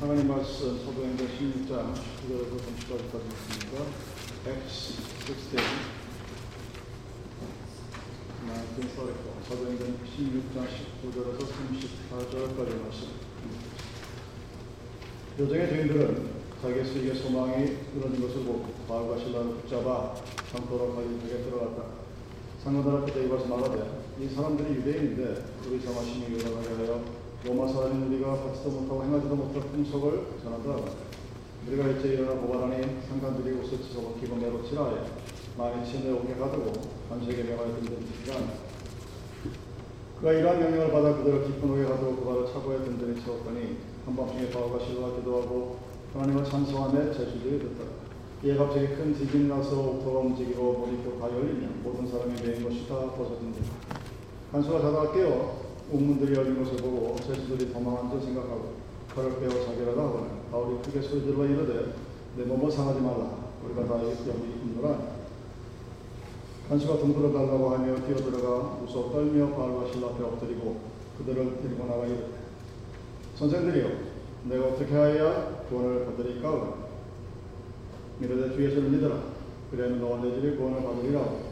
하나님 말씀 사도행전 16장 9절에서 30절까지 있습니다. Acts 16 1934 사도행전 16장 19절에서 34절까지 말씀 요정의 주인들은 자기 수익의 소망이 끊어진 것을 보고 바울과 신라를 붙잡아 장터로 가리하게 들어갔다. 상관들은 그때 이것을 말하되 이 사람들이 유대인인데 우리 자마심이 일어나게 하여 로마 사람인 우리가 받지도 못하고 행하지도 못할 풍속을 전한다. 우리가 일제 일어나 고발하니 상관들이 옷을 찢어 벗기고 매로치라하여 많이 친내 오게 가두고 관세에게 명하여 든든히가 그가 이러한 명령을 받아 그들을 깊은 옥에 가두고 그 발을 차고에 든든히 채웠더니 한밤중에 바울과 실로가 기도하고 하나님을 찬송하며 제수들이 듣다. 이에 갑자기 큰 지진이 나서 옥토가 움직이고 머리뼈 다 열리며 모든 사람이 매인 것이 다 벗어진다. 간수가 자다가 깨어 옥문들이 열린 것을 보고 제수들이 도망한 줄 생각하고 그를 빼어 자기라다 하거늘 바울이 크게 소리질러 이르되 내 몸을 상하지 말라. 우리가 다 여기 있노라. 간수가 동굴을 달라고 하며 뛰어들어가 무서 떨며 바울과 신라 앞에 엎드리고 그들을 데리고 나가 이르되 선생들이여 내가 어떻게 하여야 구원을 받으리까? 이르되 주 예수를 믿어라 그리하면 너와 내 집이 구원을 받으리라.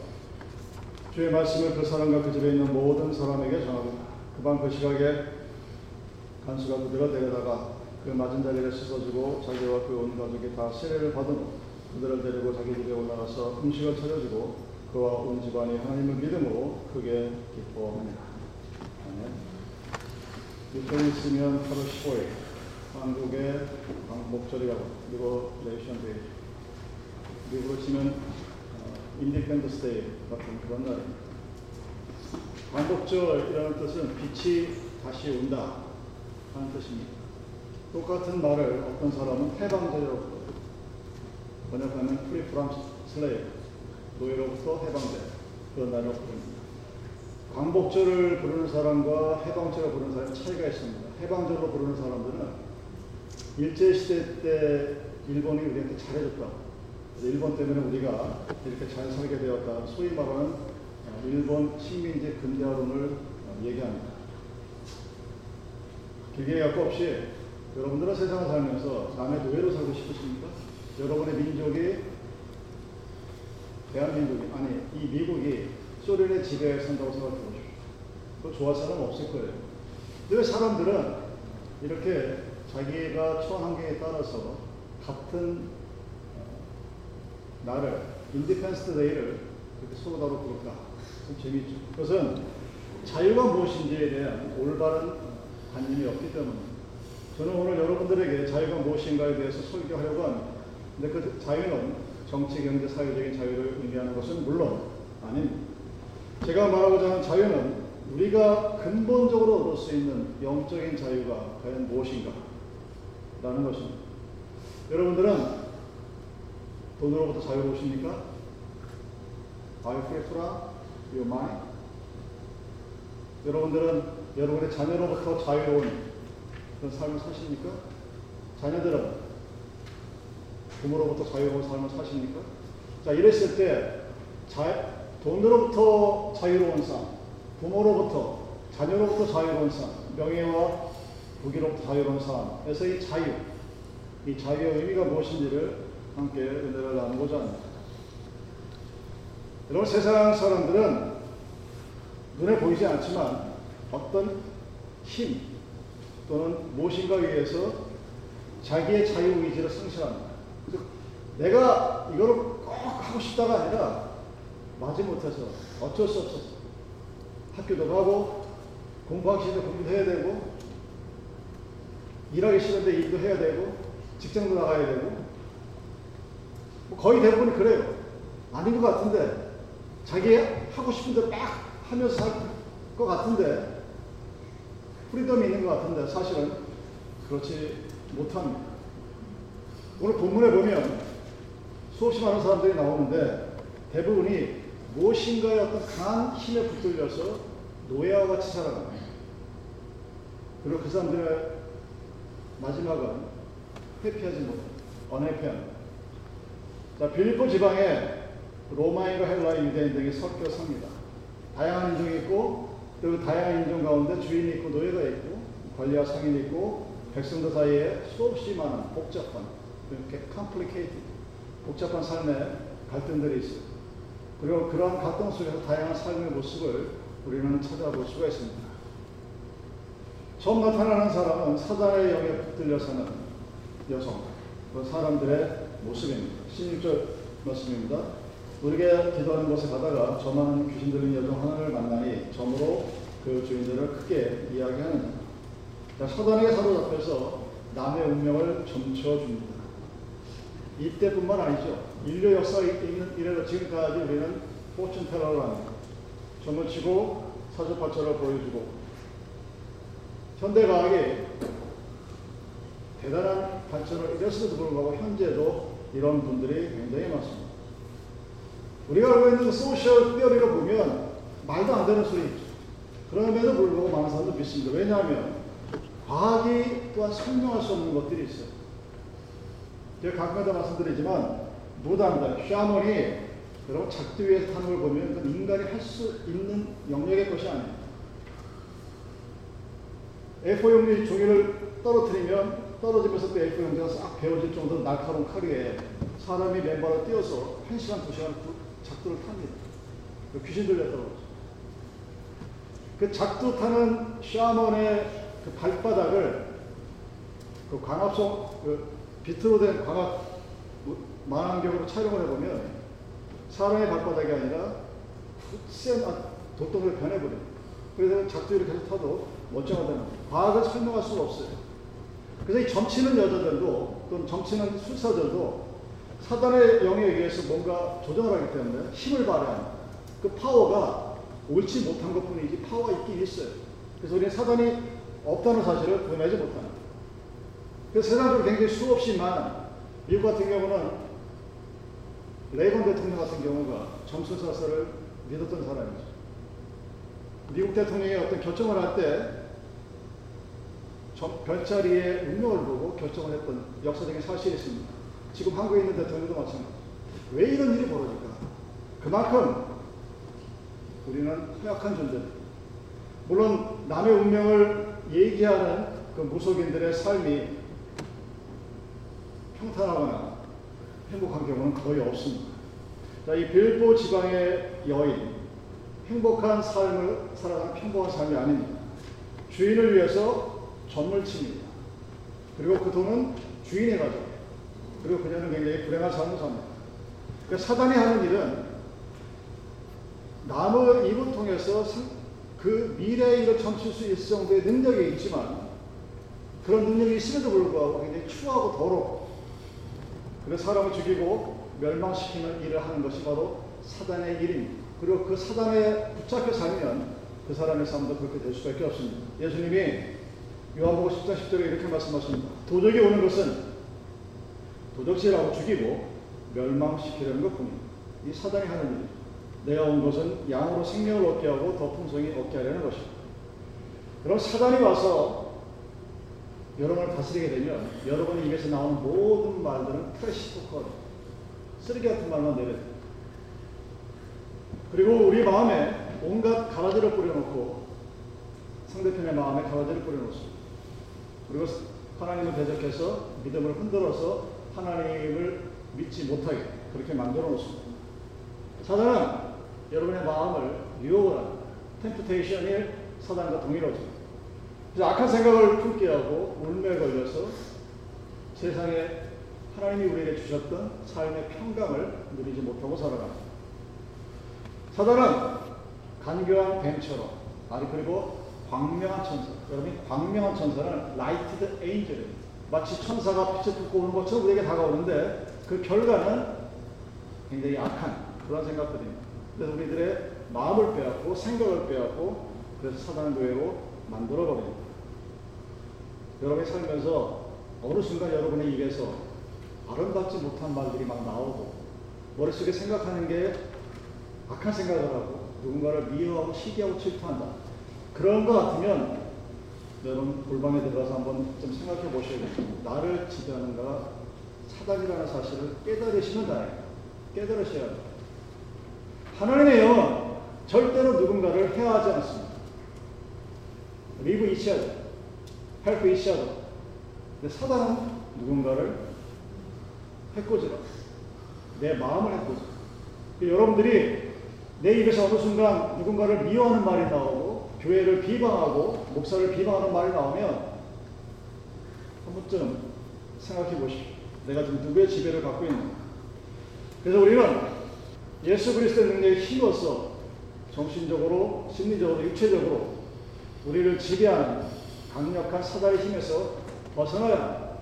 주의 말씀을 그 사람과 그 집에 있는 모든 사람에게 전하고 그밤 그 시각에 간수가 그들을 데려다가 그 맞은 자리를 씻어주고 자기와 그 온 가족이 다 세례를 받은 후 그들을 데리고 자기 집에 올라가서 음식을 차려주고 그와 온 집안이 하나님을 믿음으로 크게 기뻐합니다. 아멘. 보통 있으면 8월 15일 한국의 광복절이라고 그 Liberation Day 미국으로 치면 Independence Day 같은 그런 날입니다. 광복절이라는 뜻은 빛이 다시 온다 하는 뜻입니다. 똑같은 말을 어떤 사람은 부르고 번역하면 free from slave 노예로부터 해방된 그런 날을 부릅니다. 광복절을 부르는 사람과 해방절을 부르는 사람의 차이가 있습니다. 해방절로 부르는 사람들은 일제시대 때 일본이 우리한테 잘해줬다. 일본 때문에 우리가 이렇게 잘 살게 되었다. 소위 말하는 일본 식민지 근대화론을 얘기합니다. 길게 갖고 없이 여러분들은 세상을 살면서 남의 노예로 살고 싶으십니까? 여러분의 민족이 대한민국이 아니 이 미국이 소련의 지배에 산다고 생각해 보십시오. 그 좋아할 사람 없을 거예요. 왜 사람들은 이렇게 자기가 처한 환경에 따라서 같은 날을 Independence Day를 이렇게 서로 달리 부를까? 좀 재밌죠. 그것은 자유가 무엇인지에 대한 올바른 관념이 없기 때문입니다. 저는 오늘 여러분들에게 자유가 무엇인가에 대해서 설교하려고 합니다. 근데 그 자유는 정치, 경제, 사회적인 자유를 의미하는 것은 물론 아닙니다. 제가 말하고자 하는 자유는 우리가 근본적으로 얻을 수 있는 영적인 자유가 과연 무엇인가? 라는 것입니다. 여러분들은 돈으로부터 자유로우십니까? Are you your mind? 여러분들은 여러분의 자녀로부터 자유로운 그런 삶을 사십니까? 자녀들은 부모로부터 자유로운 삶을 사십니까? 자, 이랬을 때 자, 돈으로부터 자유로운 삶, 부모로부터 자녀로부터 자유로운 삶, 명예와 부귀로부터 자유로운 삶에서 이 자유, 이 자유의 의미가 무엇인지를 함께 은혜를 나누고자 합니다. 여러분 세상 사람들은 눈에 보이지 않지만 어떤 힘 또는 무엇인가 위해서 자기의 자유 의지를 상실합니다. 내가 이거를 꼭 하고 싶다가 아니라 마지못해서 어쩔 수 없어서 학교도 가고 공부하기 싫은데 공부도 해야 되고 일하기 싫은데 일도 해야 되고 직장도 나가야 되고 뭐 거의 대부분이 그래요. 아닌 것 같은데 자기 하고 싶은 대로 막 하면서 살것 같은데 프리덤이 있는 것 같은데 사실은 그렇지 못합니다. 오늘 본문에 보면 수없이 많은 사람들이 나오는데 대부분이 무엇인가의 어떤 강한 힘에 붙들려서 노예와 같이 살아갑니다. 그리고 그 사람들의 마지막은 회피하지 못한 언해피합니다. 자, 빌리포 지방에 로마인과 헬라의 유대인 등이 섞여 삽니다. 다양한 인종이 있고 또 다양한 인종 가운데 주인이 있고 노예가 있고 관리와 상인이 있고 백성들 사이에 수없이 많은 복잡한 이렇게 complicated 복잡한 삶의 갈등들이 있어요. 그리고 그러한 갈등 속에서 다양한 삶의 모습을 우리는 찾아볼 수가 있습니다. 처음 나타나는 사람은 사단의 영에 붙들려 사는 여성, 그 사람들의 모습입니다. 16절 말씀입니다. 우리가 기도하는 곳에 가다가 저만 귀신 들린 여성 하나를 만나니 점으로 그 주인들을 크게 이야기하느냐. 사단에게 사로잡혀서 남의 운명을 점쳐줍니다. 이때뿐만 아니죠. 인류 역사에 있는 이래로 지금까지 우리는 포춘 텔러를 합니다. 점을 치고 사주파처를 보여주고 현대과학이 대단한 발전을 이뤘음에도 불구하고 현재도 이런 분들이 굉장히 많습니다. 우리가 알고 있는 소셜 티어리를 보면 말도 안 되는 소리죠. 그럼에도 불구하고 많은 사람도 믿습니다. 왜냐하면 과학이 또한 설명할 수 없는 것들이 있어요. 제가 가끔가다 말씀드리지만 무당들, 샤머니 여러분 작두 위에 타는 걸 보면 인간이 할 수 있는 영역의 것이 아닙니다. A4 용지 종이를 떨어뜨리면 떨어지면서 또 A4 용지가 싹 베어질 정도로 날카로운 칼에 사람이 맨발을 뛰어서 1시간, 2시간 작두를 탑니다. 그 귀신 들렸다고 그 작두 타는 샤먼의 그 발바닥을 그 광합성 그 비트로 된 광합 만안경으로 촬영을 해보면 사람의 발바닥이 아니라 센 돌덩이를 변해버려요. 그래서 작두를 계속 타도 멀쩡하다는. 과학을 설명할 수가 없어요. 그래서 이 점치는 여자들도 또는 점치는 술사들도 사단의 영에 의해서 뭔가 조정을 하기 때문에 힘을 발휘하는 그 파워가 옳지 못한 것 뿐이지 파워가 있긴 있어요. 그래서 우리는 사단이 없다는 사실을 부인하지 못하는 그래서 세상적으로 굉장히 수없이 많은 미국 같은 경우는 레이건 대통령 같은 경우가 점술사설을 믿었던 사람이죠. 미국 대통령이 어떤 결정을 할 때 별자리의 운명을 보고 결정을 했던 역사적인 사실이 있습니다. 지금 한국에 있는 대통령도 마찬가지. 왜 이런 일이 벌어질까? 그만큼 우리는 허약한 존재. 물론 남의 운명을 얘기하는 그 무속인들의 삶이 평탄하거나 행복한 경우는 거의 없습니다. 자, 이 빌보 지방의 여인, 행복한 삶을 살아가는 평범한 삶이 아닙니다. 주인을 위해서 전물 칩니다. 그리고 그 돈은 주인의 가족. 그리고 그녀는 굉장히 불행한 삶을 삽니다. 그러니까 사단이 하는 일은 남의 입을 통해서 그 미래의 일을 점칠 수 있을 정도의 능력이 있지만 그런 능력이 있음에도 불구하고 굉장히 추하고 더럽고 그래서 사람을 죽이고 멸망시키는 일을 하는 것이 바로 사단의 일입니다. 그리고 그 사단에 붙잡혀 살면 그 사람의 삶도 그렇게 될 수밖에 없습니다. 예수님이 요한복음 10장 10절에 이렇게 말씀하십니다. 도적이 오는 것은 도적질하고 죽이고 멸망시키려는 것뿐입니다. 이 사단이 하는 일입니다. 내가 온 것은 양으로 생명을 얻게 하고 더 풍성히 얻게 하려는 것입니다. 그럼 사단이 와서 여러분을 다스리게 되면 여러분의 입에서 나오는 모든 말들은 trash talk 쓰레기 같은 말만 내뱉어요. 그리고 우리 마음에 온갖 가라지를 뿌려놓고 상대편의 마음에 가라지를 뿌려놓습니다. 그리고 하나님을 대적해서 믿음을 흔들어서 하나님을 믿지 못하게 그렇게 만들어 놓습니다. 사단은 여러분의 마음을 합니다. temptation이 사단과 동일하죠. 그래서 악한 생각을 품게 하고 올무에 걸려서 세상에 하나님이 우리에게 주셨던 삶의 평강을 누리지 못하고 살아갑니다. 사단은 간교한 뱀처럼 아니 그리고 광명한 천사 여러분 광명한 천사는 lighted angel 마치 천사가 빛을 뚫고 오는 것처럼 우리에게 다가오는데 그 결과는 굉장히 악한 그런 생각들입니다. 그래서 우리들의 마음을 빼앗고 생각을 빼앗고 그래서 사단을 노예로 만들어버립니다. 여러분이 살면서 어느 순간 여러분의 입에서 아름답지 못한 말들이 막 나오고 머릿속에 생각하는 게 악한 생각을 하고 누군가를 미워하고 시기하고 질투한다. 그런 것 같으면 여러분 골방에 들어가서 한번 좀 생각해 보셔야겠습니다. 나를 지배하는가 사단이라는 사실을 깨달으시면 다행입니다. 깨달으셔야 합니다. 하나님의 영은 절대로 누군가를 해하지 않습니다. 리브 이치하죠. 헬프 이치하죠. 근데 사단은 누군가를 해코지라. 내 마음을 해코지. 여러분들이 내 입에서 어느 순간 누군가를 미워하는 말이 나오고 교회를 비방하고 목사를 비방하는 말이 나오면 한 번쯤 생각해 보십시오. 내가 지금 누구의 지배를 갖고 있는가? 그래서 우리는 예수 그리스도의 능력에 힘어서 정신적으로, 심리적으로, 육체적으로 우리를 지배하는 강력한 사단의 힘에서 벗어나야.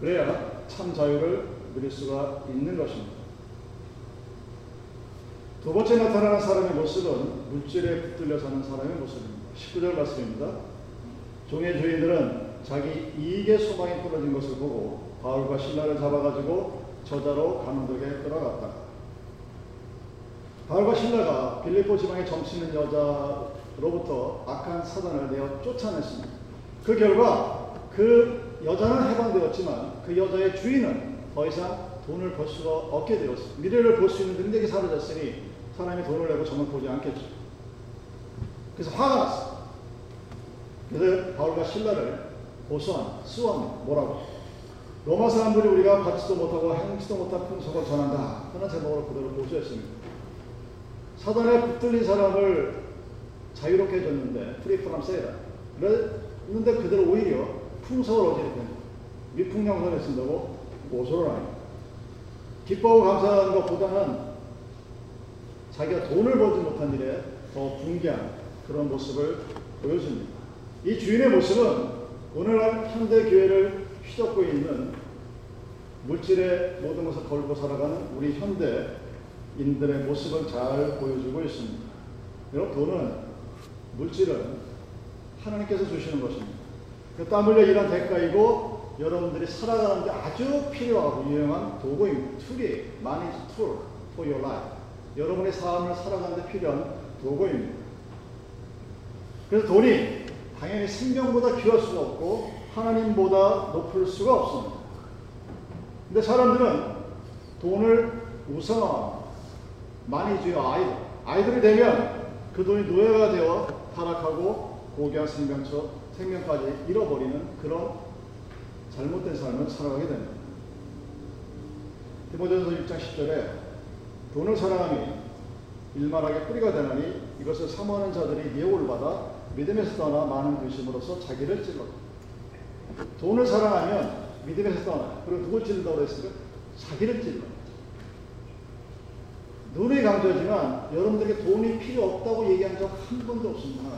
그래야 참 자유를 누릴 수가 있는 것입니다. 두 번째 나타나는 사람의 모습은 물질에 붙들려 사는 사람의 모습입니다. 19절 말씀입니다. 종의 주인들은 자기 이익의 소망이 끊어진 것을 보고 바울과 신라를 잡아가지고 저자로 감독에 끌어갔다. 바울과 신라가 빌리포 지방에 점치는 여자로부터 악한 사단을 내어 쫓아냈습니다. 그 결과 그 여자는 해방되었지만 그 여자의 주인은 더 이상 돈을 벌 수가 없게 되었습니다. 미래를 볼 수 있는 능력이 사라졌으니 사람이 돈을 내고 정말 보지 않겠죠. 그래서 화가 났어. 그래서 바울과 실라를 고소한, 수원 뭐라고? 로마 사람들이 우리가 받지도 못하고 행치도 못한 풍속을 전한다. 그런 제목으로 그대로 고소했습니다. 사단에 붙들린 사람을 자유롭게 해줬는데, free from Satan. 그랬는데 그대로 오히려 풍속을 어지럽게 미풍양속에 쓴다고 고소를 합니다. 기뻐하고 감사하는 것보다는 자기가 돈을 벌지 못한 일에 더 분개한 그런 모습을 보여줍니다. 이 주인의 모습은 오늘날 현대 교회를 휘젓고 있는 물질의 모든 것을 걸고 살아가는 우리 현대인들의 모습을 잘 보여주고 있습니다. 여러분 돈은 물질은 하나님께서 주시는 것입니다. 그 땀 흘려 일한 대가이고 여러분들이 살아가는데 아주 필요하고 유용한 도구입니다. 툴이 money for your life. 여러분의 삶을 살아가는 데 필요한 도구입니다. 그래서 돈이 당연히 생명보다 귀할 수가 없고 하나님보다 높을 수가 없습니다. 근데 사람들은 돈을 우상화합니다. 많이 주요 아이들. 아이들이 되면 그 돈이 노예가 되어 타락하고 고귀한 생명처, 생명까지 잃어버리는 그런 잘못된 삶을 살아가게 됩니다. 디모데전서 6장 10절에 돈을 사랑함이 일말하게 뿌리가 되나니 이것을 사모하는 자들이 미혹을 받아 믿음에서 떠나 많은 근심으로써 자기를 찔러. 돈을 사랑하면 믿음에서 떠나. 그리고 누굴 찔른다고 그랬을까? 자기를 찔러. 눈이 강조하지만 여러분들에게 돈이 필요 없다고 얘기한 적 한 번도 없습니다.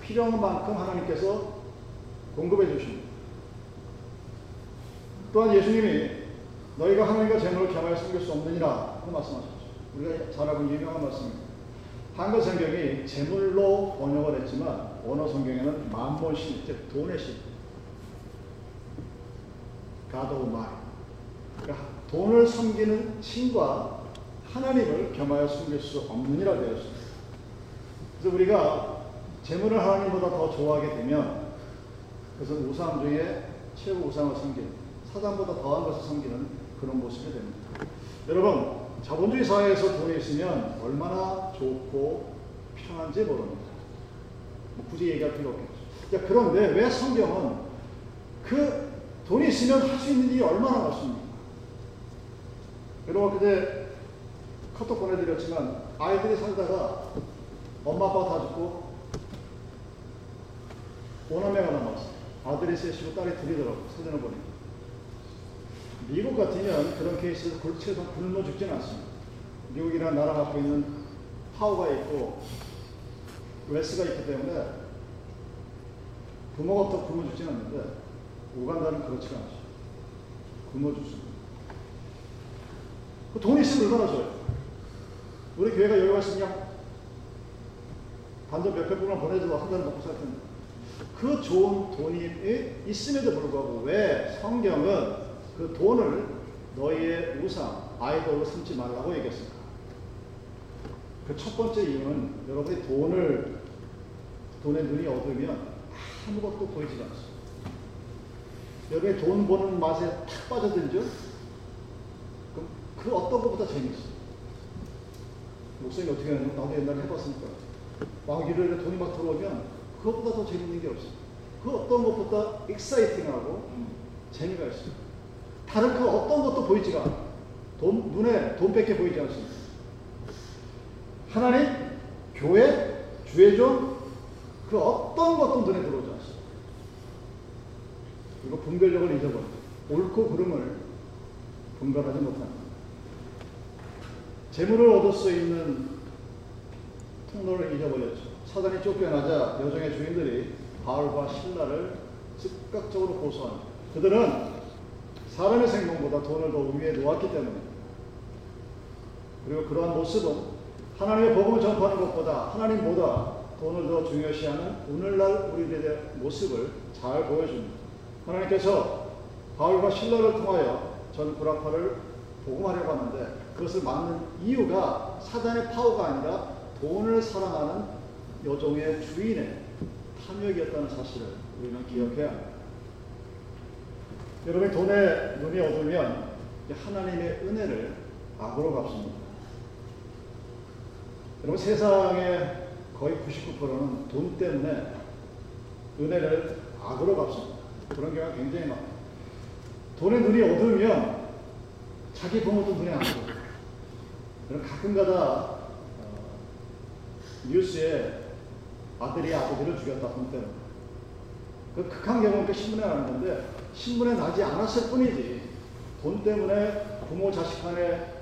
필요한 만큼 하나님께서 공급해 주십니다. 또한 예수님이 너희가 하나님과 재물을 겸하여 섬길 수 없느니라 그 말씀하셨죠. 우리가 잘 알고 유명한 말씀입니다. 한글 성경이 재물로 번역을 했지만 원어 성경에는 만본신, 즉 돈의 신, God Almighty. 그러니까 돈을 섬기는 신과 하나님을 겸하여 섬길 수 없느니라 되어 있습니다. 그래서 우리가 재물을 하나님보다 더 좋아하게 되면 그것은 우상 중에 최고 우상을 섬기는 사단보다 더한 것을 섬기는 그런 모습이 됩니다. 여러분 자본주의 사회에서 돈이 있으면 얼마나 좋고 편한지 모릅니다. 뭐 굳이 얘기할 필요 없겠죠. 그런데 왜 성경은 그 돈이 있으면 할 수 있는 일이 얼마나 많습니까? 여러분 그때 카톡 보내드렸지만 아이들이 살다가 엄마 아빠 다 죽고 오남매가 남았어. 아들이 셋이고 딸이 둘이더라고 사진을 보니까. 미국 같으면 그런 케이스에서 골치에서 굶어 죽지는 않습니다. 미국이라는 나라 갖고 있는 파워가 있고 웨스가 있기 때문에 부모가 더 굶어 죽지는 않는데 우간다는 그렇지가 않죠. 굶어 죽습니다. 그 돈이 있으면 얼마나 좋아요. 우리 교회가 여기 그냥 반전 몇백 불만 보내줘도 한 달에 먹고 살 텐데. 그 좋은 돈이 있음에도 불구하고 왜 성경은 그 돈을 너희의 우상, 아이돌로 삼지 말라고 얘기했습니까? 그첫 번째 이유는 여러분이 돈을, 돈에 눈이 어두면 아무것도 보이지 않습니다. 여러분이 돈 버는 맛에 탁 빠져들죠? 그럼 그 어떤 것보다 재밌어요. 목사님 어떻게 하냐면 나도 옛날에 해봤으니까. 막 이러려 돈이 막 들어오면 그것보다 더 재밌는 게 없어요. 그 어떤 것보다 익사이팅하고 재미가 있습니 다. 다른 그 어떤 것도 보이지가. 돈, 눈에 돈밖에 보이지 않습니다. 하나님, 교회, 주의종, 그 어떤 것도 눈에 들어오지 않습니다. 그리고 분별력을 잊어버립니다. 옳고 그름을 분별하지 못합니다. 재물을 얻을 수 있는 통로를 잊어버렸죠. 사단이 쫓겨나자 여정의 주인들이 바울과 신라를 즉각적으로 고소합니다. 그들은 사람의 생명보다 돈을 더 위에 놓았기 때문에 그리고 그러한 모습은 하나님의 복음을 전파하는 것보다 하나님보다 돈을 더 중요시하는 오늘날 우리들의 모습을 잘 보여줍니다. 하나님께서 바울과 신라를 통하여 전 구라파를 복음하려고 하는데 그것을 막는 이유가 사단의 파워가 아니라 돈을 사랑하는 여종의 주인의 탐욕이었다는 사실을 우리는 기억해야 합니다. 여러분 돈에 눈이 어두면 하나님의 은혜를 악으로 갚습니다. 여러분 세상의 거의 99%는 돈 때문에 은혜를 악으로 갚습니다. 그런 경우가 굉장히 많아요. 돈에 눈이 어두우면 자기 부모도 눈에 안 보여요. 여러분 가끔가다 어, 뉴스에 아들이 아버지를 죽였다 돈 때문에 그 극한 경우는 신문에 나는데 신문에 나지 않았을 뿐이지 돈 때문에 부모 자식 간의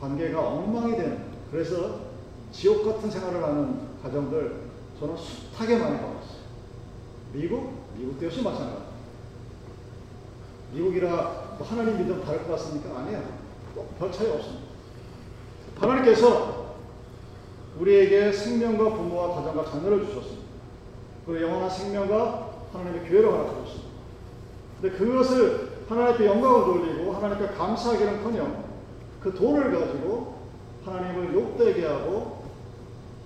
관계가 엉망이 되는 그래서 지옥 같은 생활을 하는 가정들 저는 숱하게 많이 봐왔어요. 미국? 미국도 역시 마찬가지. 미국이라 뭐 하나님 믿음 다를 것 같습니까? 아니에요. 별 차이 없습니다. 하나님께서 우리에게 생명과 부모와 가정과 자녀를 주셨습니다. 그리고 영원한 생명과 하나님의 교회를 허락하셨습니다. 근데 그것을 하나님께 영광을 돌리고 하나님께 감사하기는커녕 그 돈을 가지고 하나님을 욕되게 하고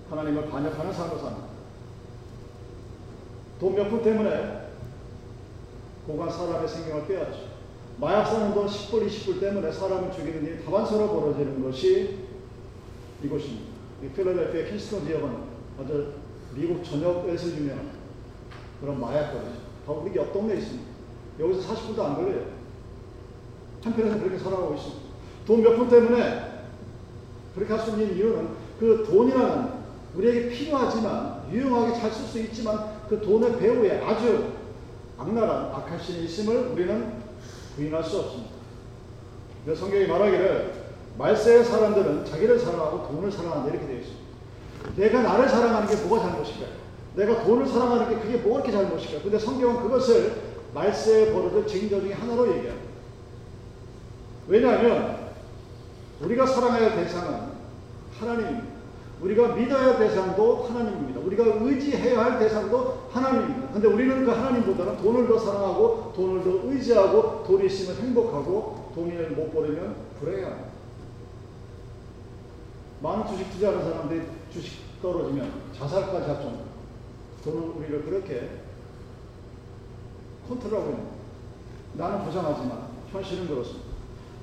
하나님을 반역하는 삶을 삽니다. 돈몇 푼 때문에 고간 사람의 생명을 빼앗죠. 마약 사는 돈 10불, 20불 때문에 사람을 죽이는 일이 다반사로 벌어지는 것이 이곳입니다. 이 필라델피아 킨스턴 지역은 아주 미국 전역에서 유명한 그런 마약 거리죠. 바로 우리 옆 동네에 있습니다. 여기서 40분도 안 걸려요. 한편에서 그렇게 살아가고 있습니다. 돈 몇 푼 때문에 그렇게 할 수 있는 이유는 그 돈이라는 우리에게 필요하지만 유용하게 잘 쓸 수 있지만 그 돈의 배후에 아주 악랄한 악한 신이 있음을 우리는 부인할 수 없습니다. 성경이 말하기를 말세의 사람들은 자기를 사랑하고 돈을 사랑한다 이렇게 되어 있습니다. 내가 나를 사랑하는 게 뭐가 잘못일까요? 내가 돈을 사랑하는 게 그게 뭐가 이렇게 잘못일까요? 근데 성경은 그것을 말세에 벌어질 징조 중에 하나로 얘기합니다. 왜냐하면 우리가 사랑해야 할 대상은 하나님입니다. 우리가 믿어야 할 대상도 하나님입니다. 우리가 의지해야 할 대상도 하나님입니다. 근데 우리는 그 하나님보다는 돈을 더 사랑하고 돈을 더 의지하고 돈이 있으면 행복하고 돈을 못 버리면 불행합니다. 많은 주식 투자하는 사람들이 주식 떨어지면 자살까지 할 정도. 돈은 우리를 그렇게 컨트롤하고 있는 나는 부정하지만 현실은 그렇습니다.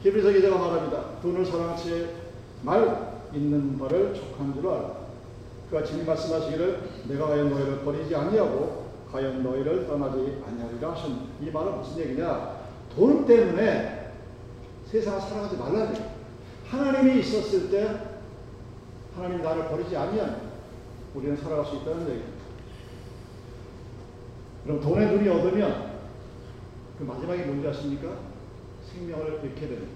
히브리서 기자가 말합니다. 돈을 사랑한 채말 있는 바를 족한 줄 알라. 그가 주님 말씀하시기를 내가 과연 너희를 버리지 아니하고 과연 너희를 떠나지 아니하리라 하신 이 말은 무슨 얘기냐? 돈 때문에 세상을 살아가지 말라는 얘기. 하나님이 있었을 때 하나님 나를 버리지 아니하면 우리는 살아갈 수 있다는 얘기입니다. 그럼 돈에 눈이 얻으면 그 마지막이 뭔지 아십니까? 생명을 잃게 됩니다.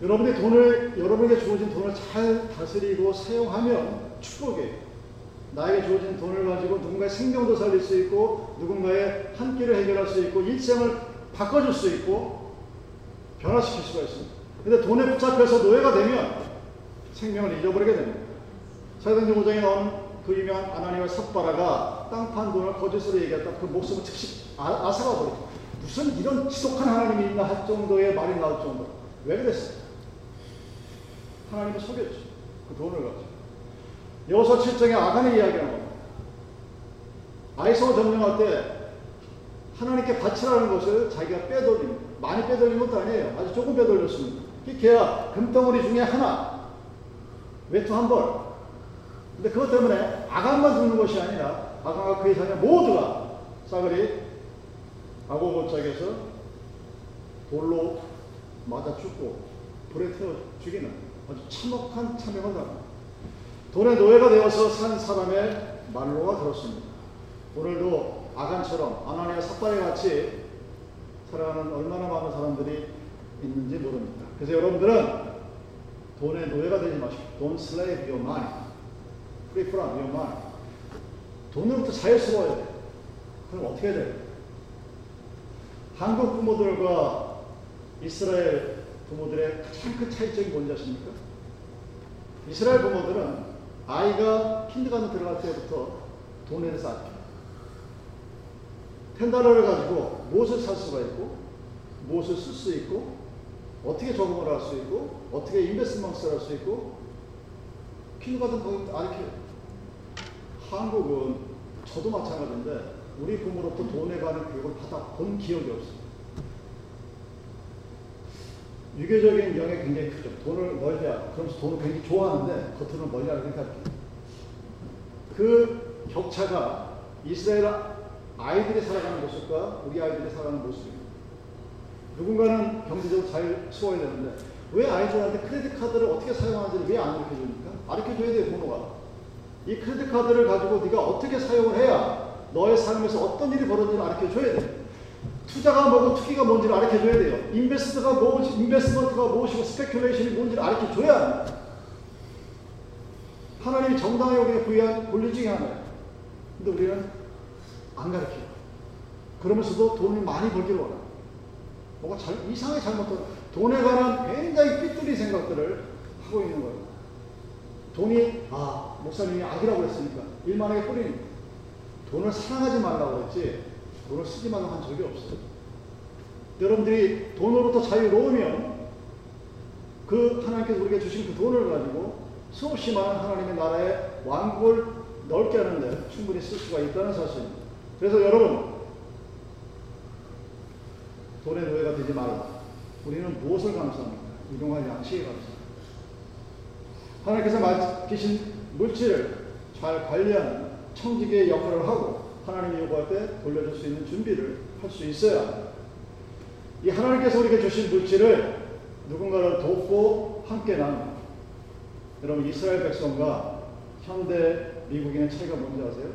여러분의 돈을, 여러분에게 주어진 돈을 잘 다스리고 사용하면 축복이에요. 나에게 주어진 돈을 가지고 누군가의 생명도 살릴 수 있고, 누군가의 한 끼를 해결할 수 있고, 일생을 바꿔줄 수 있고, 변화시킬 수가 있습니다. 근데 돈에 붙잡혀서 노예가 되면 생명을 잃어버리게 됩니다. 사도행전 5장에 나오는 그 유명한 아나니와 삽바라가 땅판 돈을 거짓으로 얘기했다. 그 목숨을 즉시 아, 아사가 버리죠. 무슨 이런 지독한 하나님이 있나 할 정도의 말이 나올 정도로. 왜 그랬어요? 하나님을 속였죠. 그 돈을 가지고. 여호서 7장에 아간의 이야기가 나옵니다. 아이성을 점령할 때 하나님께 바치라는 것을 자기가 빼돌립니다. 많이 빼돌린 것도 아니에요. 아주 조금 빼돌렸습니다. 걔야 금덩어리 중에 하나, 외투 한 벌. 근데 그것 때문에 아간만 죽는 것이 아니라 아강과 그의 자녀 모두가 싸그리 아고고짝에서 돌로 맞아 죽고 불에 태워 죽이는 아주 참혹한 참행을 당합니다. 돈의 노예가 되어서 산 사람의 말로가 그렇습니다. 오늘도 아간처럼 아나니아 삭발에 같이 살아가는 얼마나 많은 사람들이 있는지 모릅니다. 그래서 여러분들은 돈의 노예가 되지 마시고 Don't slave your mind. Free from your mind. 돈으로부터 자유스러워야 돼. 그럼 어떻게 해야 돼? 한국 부모들과 이스라엘 부모들의 가장 큰 차이점이 뭔지 아십니까? 이스라엘 부모들은 아이가 킨드가든 들어갈 때부터 돈에 쌓게. 텐달러를 가지고 무엇을 살 수가 있고, 무엇을 쓸 수 있고, 어떻게 적응을 할 수 있고, 어떻게 인베스먼트를 할 수 있고, 킨드가든 거기 아르켜요. 한국은 저도 마찬가지인데, 우리 부모로부터 돈에 관한 교육을 받아본 기억이 없어요. 유교적인 영향이 굉장히 크죠. 돈을 멀리하 그러면서 돈을 굉장히 좋아하는데 겉으로는 멀리하는 그러니까 그 격차가 이스라엘 아이들이 살아가는 모습과 우리 아이들이 살아가는 모습입니다. 누군가는 경제적으로 잘 수어야 되는데 왜 아이들한테 크레딧 카드를 어떻게 사용하는지를 왜 안 가르쳐 줍니까? 가르쳐 줘야 돼요, 부모가. 이 크레딧 카드를 가지고 네가 어떻게 사용을 해야 너의 삶에서 어떤 일이 벌어지는지 가르쳐 줘야 돼. 투자가 뭐고 투기가 뭔지를 가르쳐 줘야 돼요. invest가 뭐고 investment가 무엇이고 speculation이 뭔지를 가르쳐 줘야. 하나님이 정당하게 우리에게 부여한 권리 중에 하나예요. 근데 우리는 안 가르쳐요. 그러면서도 돈을 많이 벌기를 원합니다. 뭐가 잘, 이상하게 잘못된 돈에 관한 굉장히 삐뚤어진 생각들을 하고 있는 거예요. 돈이, 아, 목사님이 악이라고 했으니까 일만 악의 뿌리는 돈을 사랑하지 말라고 했지 돈을 쓰지 말라고 한 적이 없어요. 여러분들이 돈으로부터 자유로우면 그 하나님께서 우리에게 주신 그 돈을 가지고 수없이 많은 하나님의 나라의 왕국을 넓게 하는데 충분히 쓸 수가 있다는 사실입니다. 그래서 여러분, 돈의 노예가 되지 말라. 우리는 무엇을 감사합니까? 이동할 양식에 감사합니다. 하나님께서 맡기신 물질을 잘 관리하는 청지기의 역할을 하고 하나님이 요구할 때 돌려줄 수 있는 준비를 할 수 있어야 합니다. 이 하나님께서 우리에게 주신 물질을 누군가를 돕고 함께 나눕니다. 여러분 이스라엘 백성과 현대 미국인의 차이가 뭔지 아세요?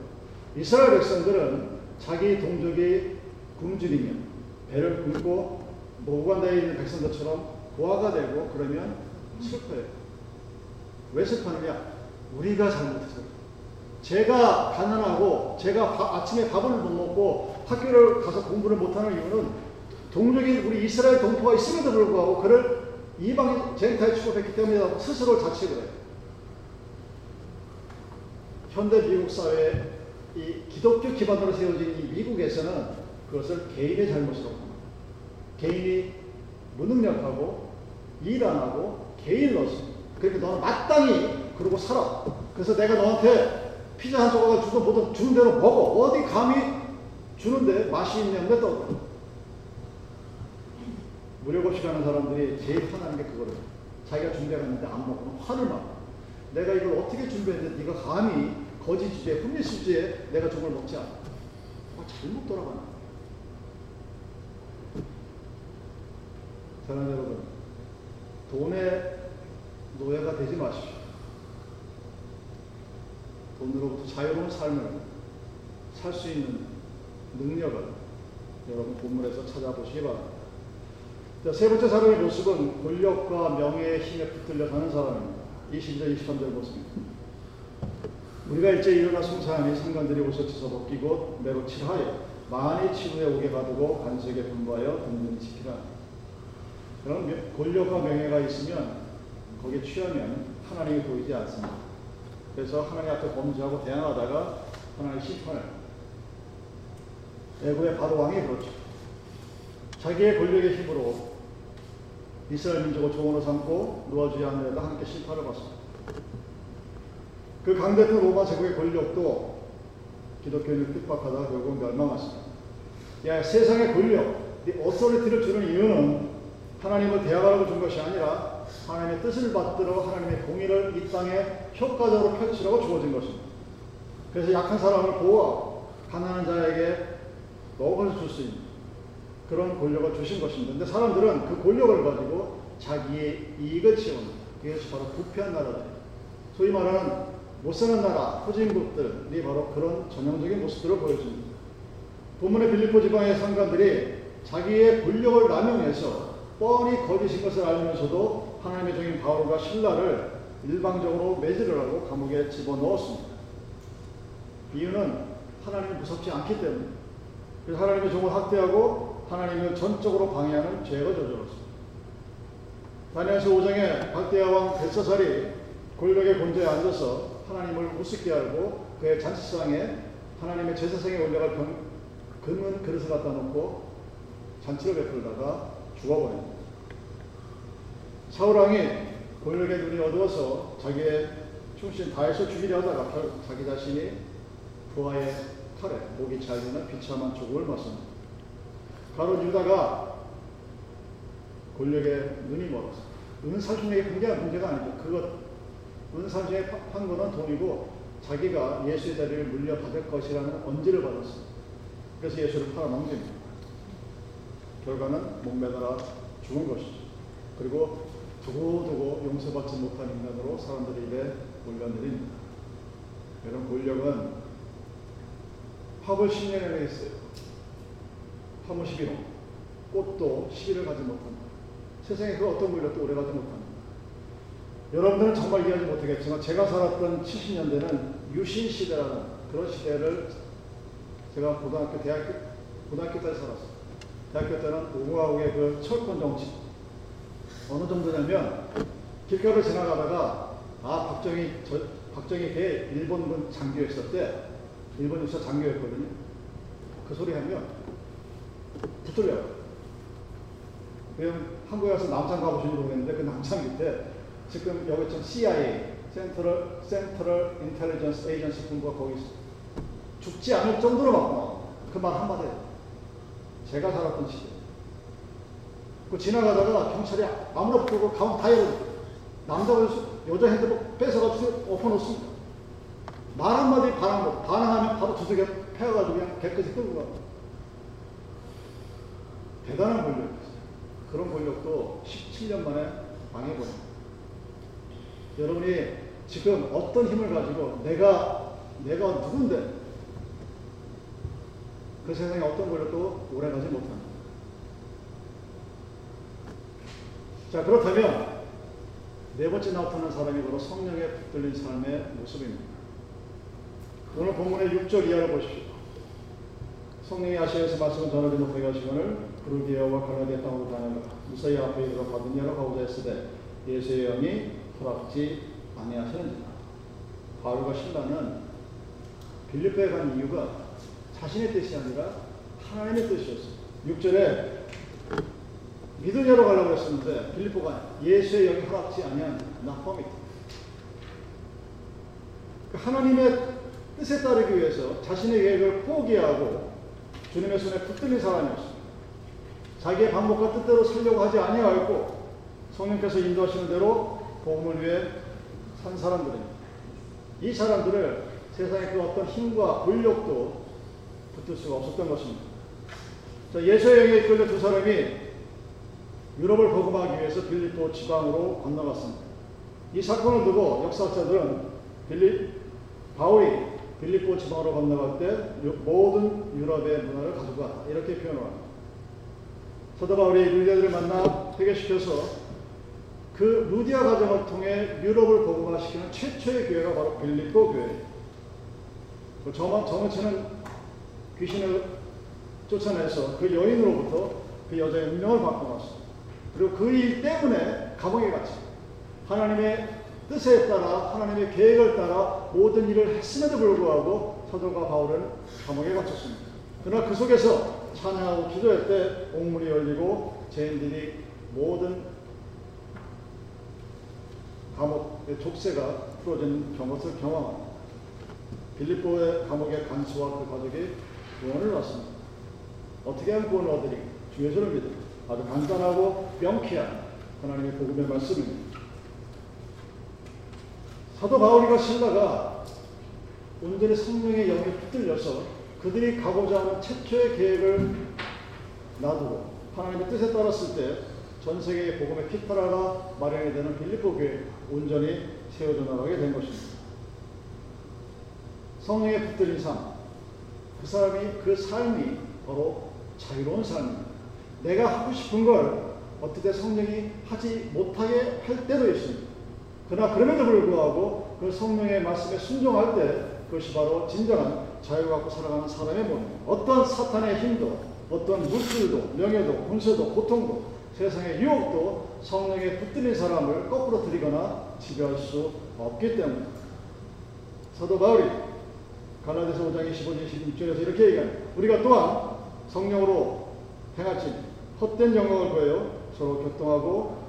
이스라엘 백성들은 자기 동족이 굶주리면 배를 굶고 모관대에 있는 백성들처럼 고아가 되고 그러면 슬퍼요. 왜 슬퍼하느냐? 우리가 잘못해서. 제가 가난하고 제가 바, 아침에 밥을 못 먹고 학교를 가서 공부를 못하는 이유는 동족인 우리 이스라엘 동포가 있음에도 불구하고 그를 이방인 젠타에 취급했기 때문에 스스로 자책을 해요. 현대 미국 사회에 이 기독교 기반으로 세워진 이 미국에서는 그것을 개인의 잘못으로 봅니다. 개인이 무능력하고 일 안 하고 개인으로서 그렇게 너는 마땅히 그러고 살아. 그래서 내가 너한테 피자 한 조각을 주고 뭐든 주는 대로 먹어. 어디 감히 주는데 맛이 무력 없이 가는 사람들이 제일 화나는 게 그거를 자기가 준비했는데 안 먹으면 화를 막. 내가 이걸 어떻게 준비했는데 네가 감히 거짓 주제, 흠리 주제에 내가 저걸 먹지 않아. 어, 잘못 돌아가나. 사랑하는 여러분, 돈의 노예가 되지 마십시오. 돈으로부터 자유로운 삶을 살 수 있는 능력을 여러분 본문에서 찾아보시기 바랍니다. 자, 세 번째 사람의 모습은 권력과 명예의 힘에 붙들려 사는 사람입니다. 20절, 23절 보습니다. 우리가 일제 일어나 송사하니 상관들이 옷을 찢어 벗기고 매로 칠하여 많이 치부에 오게 가두고 관석에 분부하여 든든히 지키라. 그럼 권력과 명예가 있으면 거기에 취하면 하나님이 보이지 않습니다. 그래서 하나님 앞에 범죄하고 대항하다가 하나님 심판을 애굽의 바로 왕이 그렇죠. 자기의 권력의 힘으로 이스라엘 민족을 종으로 삼고 놓아주지 않으려다 함께 심판을 받습니다. 그 강대표 로마 제국의 권력도 기독교인을 핍박하다가 결국 멸망했습니다. 야, 세상의 권력, 어서리티를 주는 이유는 하나님을 대하라고 준 것이 아니라 하나님의 뜻을 받들어 하나님의 공의를 이 땅에 효과적으로 펼치라고 주어진 것입니다. 그래서 약한 사람을 보호하고 가난한 자에게 먹을 줄수 있는 그런 권력을 주신 것입니다. 근데 사람들은 그 권력을 가지고 자기의 이익을 채우는 그것이 바로 부패한 나라다. 소위 말하는 못 사는 나라, 후진국들이 바로 그런 전형적인 모습들을 보여줍니다. 본문의 빌리포 지방의 상관들이 자기의 권력을 남용해서 뻔히 거짓인 것을 알면서도 하나님의 종인 바울과 신라를 일방적으로 매질을 하고 감옥에 집어넣었습니다. 이유는 하나님이 무섭지 않기 때문에 그래서 하나님의 종을 학대하고 하나님을 전적으로 방해하는 죄가 저질렀습니다. 다니엘서 5장에 박대야 왕 벨사살이 골격의 곤조에 앉아서 하나님을 우습게 알고 그의 잔치상에 하나님의 제사상에 올려갈 병, 금은 그릇을 갖다 놓고 잔치를 베풀다가 죽어버립니다. 사울왕이 권력의 눈이 어두워서 자기의 충신 다해서 죽이려 하다가 자기 자신이 부하의 칼에 목이 잘리는 비참한 죽음을 맞습니다. 가로 유다가 권력의 눈이 멀어서 은사중에 굉장한 문제가 아니고 그것 은사중에 판 거는 돈이고 자기가 예수의 자리를 물려받을 것이라는 언지를 받았습니다. 그래서 예수를 팔아넘깁니다. 결과는 목매달아 죽은 것이죠. 그리고 두고두고 용서받지 못한 인간으로 사람들의 입에 올려내립니다. 이런 권력은 화벌 10년에 있어요. 화무 11호. 꽃도 시기를 가지 못한다. 세상에 그 어떤 권력도 오래 가지 못합니다. 여러분들은 정말 이해하지 못하겠지만 제가 살았던 70년대는 유신 시대라는 그런 시대를 제가 고등학교, 대학교, 고등학교 때 살았어요. 대학교 때는 우우하우의 그 철권 정치. 어느 정도냐면 길가를 지나가다가 아 박정희 저, 박정희 배 일본군 장교였을 때 일본 유사 장교였거든요. 그 소리 하면 붙들려요. 그냥 한국에 와서 남산 가보신 모르겠는데 그 남산 밑에 지금 여기 좀 CIA 센트럴 센트럴 인텔리전스 에이전시 군부가 거기. 죽지 않을 정도로 막 나와. 그말 한마디. 제가 살았던 시대. 그 지나가다가 경찰이 아무나 붙고 가운 다 열어. 남자가 여자 핸드폰 뺏어가지고 엎어놓습니다. 말 한마디 반항, 반항하면 바로 두들겨 패가지고 그냥 개끝이 끌고 가. 대단한 권력이었어요. 그런 권력도 17년 만에 망해버립니다. 여러분이 지금 어떤 힘을 가지고 내가, 내가 누군데 그 세상에 어떤 권력도 오래 가지 못합니다. 자, 그렇다면 네 번째 나타난 사람이 바로 성령에 붙들린 삶의 모습입니다. 오늘 본문의 6절 이하를 보십시오. 성령이 아시아에서 말씀을 전하지 못하게 하시거늘 부르기아와 갈라디아 땅으로 다녀가 무사히 앞에 이르러 받은 여러 가오자 했으되 예수의 영이 허락지 아니하시는지라 바울과 신라는 빌립보에 간 이유가 자신의 뜻이 아니라 하나님의 뜻이었어요. 6절에 믿으려러 가려고 했었는데 빌립보가 예수의 영이 허락지 아니한 그 하나님의 뜻에 따르기 위해서 자신의 계획을 포기하고 주님의 손에 붙들린 사람이었습니다. 자기의 방법과 뜻대로 살려고 하지 아니하였고 성령께서 인도하시는 대로 복음을 위해 산 사람들입니다. 이 사람들을 세상의 그 어떤 힘과 권력도 붙들 수가 없었던 것입니다. 자, 예수의 영에 이끌려 두 사람이 유럽을 복음하기 위해서 빌립보 지방으로 건너갔습니다. 이 사건을 두고 역사학자들은 빌립, 바울이 빌립보 지방으로 건너갈 때 모든 유럽의 문화를 가지고 왔다. 이렇게 표현을 합니다. 사도 바울이 루디아들을 만나 회개시켜서 그 루디아 과정을 통해 유럽을 복음화시키는 최초의 교회가 바로 빌립보 교회예요. 그 저만 저만치는 귀신을 쫓아내서 그 여인으로부터 그 여자의 운명을 바꿔놨습니다. 그리고 그 일 때문에 감옥에 갇혀 하나님의 뜻에 따라 하나님의 계획을 따라 모든 일을 했음에도 불구하고 사도가 바울은 감옥에 갇혔습니다. 그러나 그 속에서 찬양하고 기도할 때 옥문이 열리고 죄인들이 모든 감옥의 족쇄가 풀어진 경것을 경험합니다. 빌립보의 감옥의 간수와 그 가족이 구원을 얻습니다. 어떻게 하면 구원을 얻으리? 주 예수를 믿음. 아주 간단하고 명쾌한 하나님의 복음의 말씀입니다. 사도 바울이가 신라가 온전히 성령의 영에 붙들려서 그들이 가고자 하는 최초의 계획을 놔두고 하나님의 뜻에 따랐을 때 전 세계의 복음의 피타라가 마련이 되는 빌립보 교회 온전히 세워져 나가게 된 것입니다. 성령에 붙들린 삶, 그 사람이 그 삶이 바로 자유로운 삶입니다. 내가 하고 싶은 걸 어떻게 성령이 하지 못하게 할 때도 있습니다. 그러나 그럼에도 불구하고 그 성령의 말씀에 순종할 때 그것이 바로 진정한 자유 갖고 살아가는 사람의 모습입니다. 어떤 사탄의 힘도, 어떤 물질도, 명예도, 군세도, 고통도, 세상의 유혹도 성령에 붙들린 사람을 거꾸로 들이거나 지배할 수 없기 때문입니다. 사도 바울이 갈라디아서 5장 25절 26절에서 이렇게 얘기합니다. 우리가 또한 성령으로 행할지 헛된 영광을 보여 서로 교통하고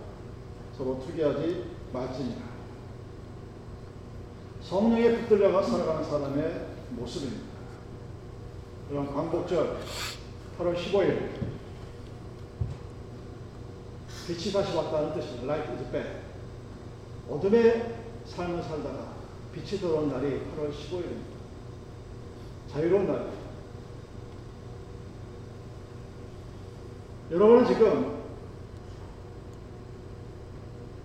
서로 투기하지 말지니라. 성령에 붙들려가 살아가는 사람의 모습입니다. 그럼 광복절 8월 15일 빛이 다시 왔다는 뜻입니다. Light is back. 어둠의 삶을 살다가 빛이 들어온 날이 8월 15일입니다. 자유로운 날입니다. 여러분은 지금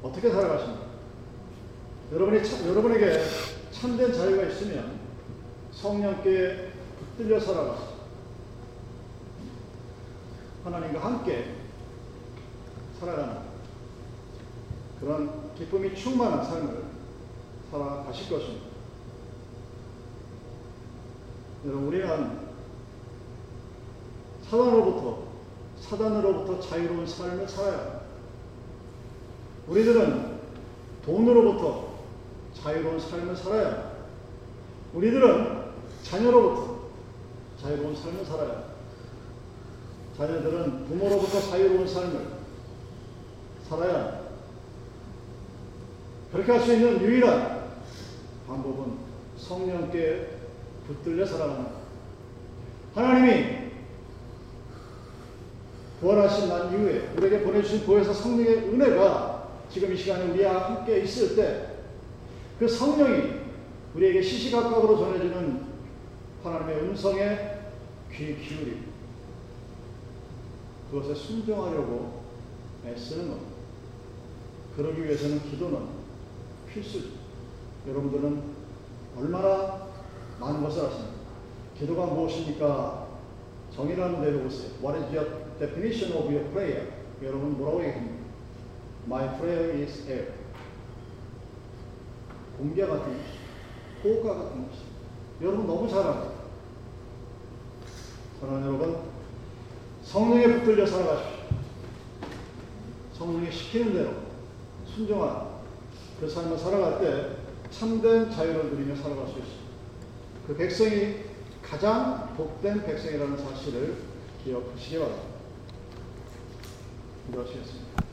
어떻게 살아가십니까? 여러분이 참, 여러분에게 참된 자유가 있으면 성령께 붙들려 살아가시죠. 하나님과 함께 살아가는 그런 기쁨이 충만한 삶을 살아가실 것입니다. 여러분, 우리는 사단으로부터, 사단으로부터 자유로운 삶을 살아야 합니다. 우리들은 돈으로부터 자유로운 삶을 살아야 합니다. 우리들은 자녀로부터 자유로운 삶을 살아야 합니다. 자녀들은 부모로부터 자유로운 삶을 살아야 합니다. 그렇게 할 수 있는 유일한 방법은 성령께 붙들려 살아가는 것. 하나님이 부활하신 난 이후에 우리에게 보내주신 보혜사 성령의 은혜가 지금 이 시간에 우리와 함께 있을 때 그 성령이 우리에게 시시각각으로 전해지는 하나님의 음성에 귀 기울이 그것에 순종하려고 애쓰는 겁니다. 그러기 위해서는 기도는 필수죠. 여러분들은 얼마나 많은 것을 아십니까? 기도가 무엇입니까? 정의라는 대로 보세요. What is your definition of your prayer? 여러분 뭐라고 얘기합니까? My prayer is air. 공기 같은 것, 호흡과 같은 것이. 여러분 너무 잘 압니다. 사랑하는 여러분, 성령에 붙들려 살아가십시오. 성령이 시키는 대로 순종한 그 삶을 살아갈 때 참된 자유를 누리며 살아갈 수 있습니다. 그 백성이 가장 복된 백성이라는 사실을 기억하시기 바랍니다. Gracias.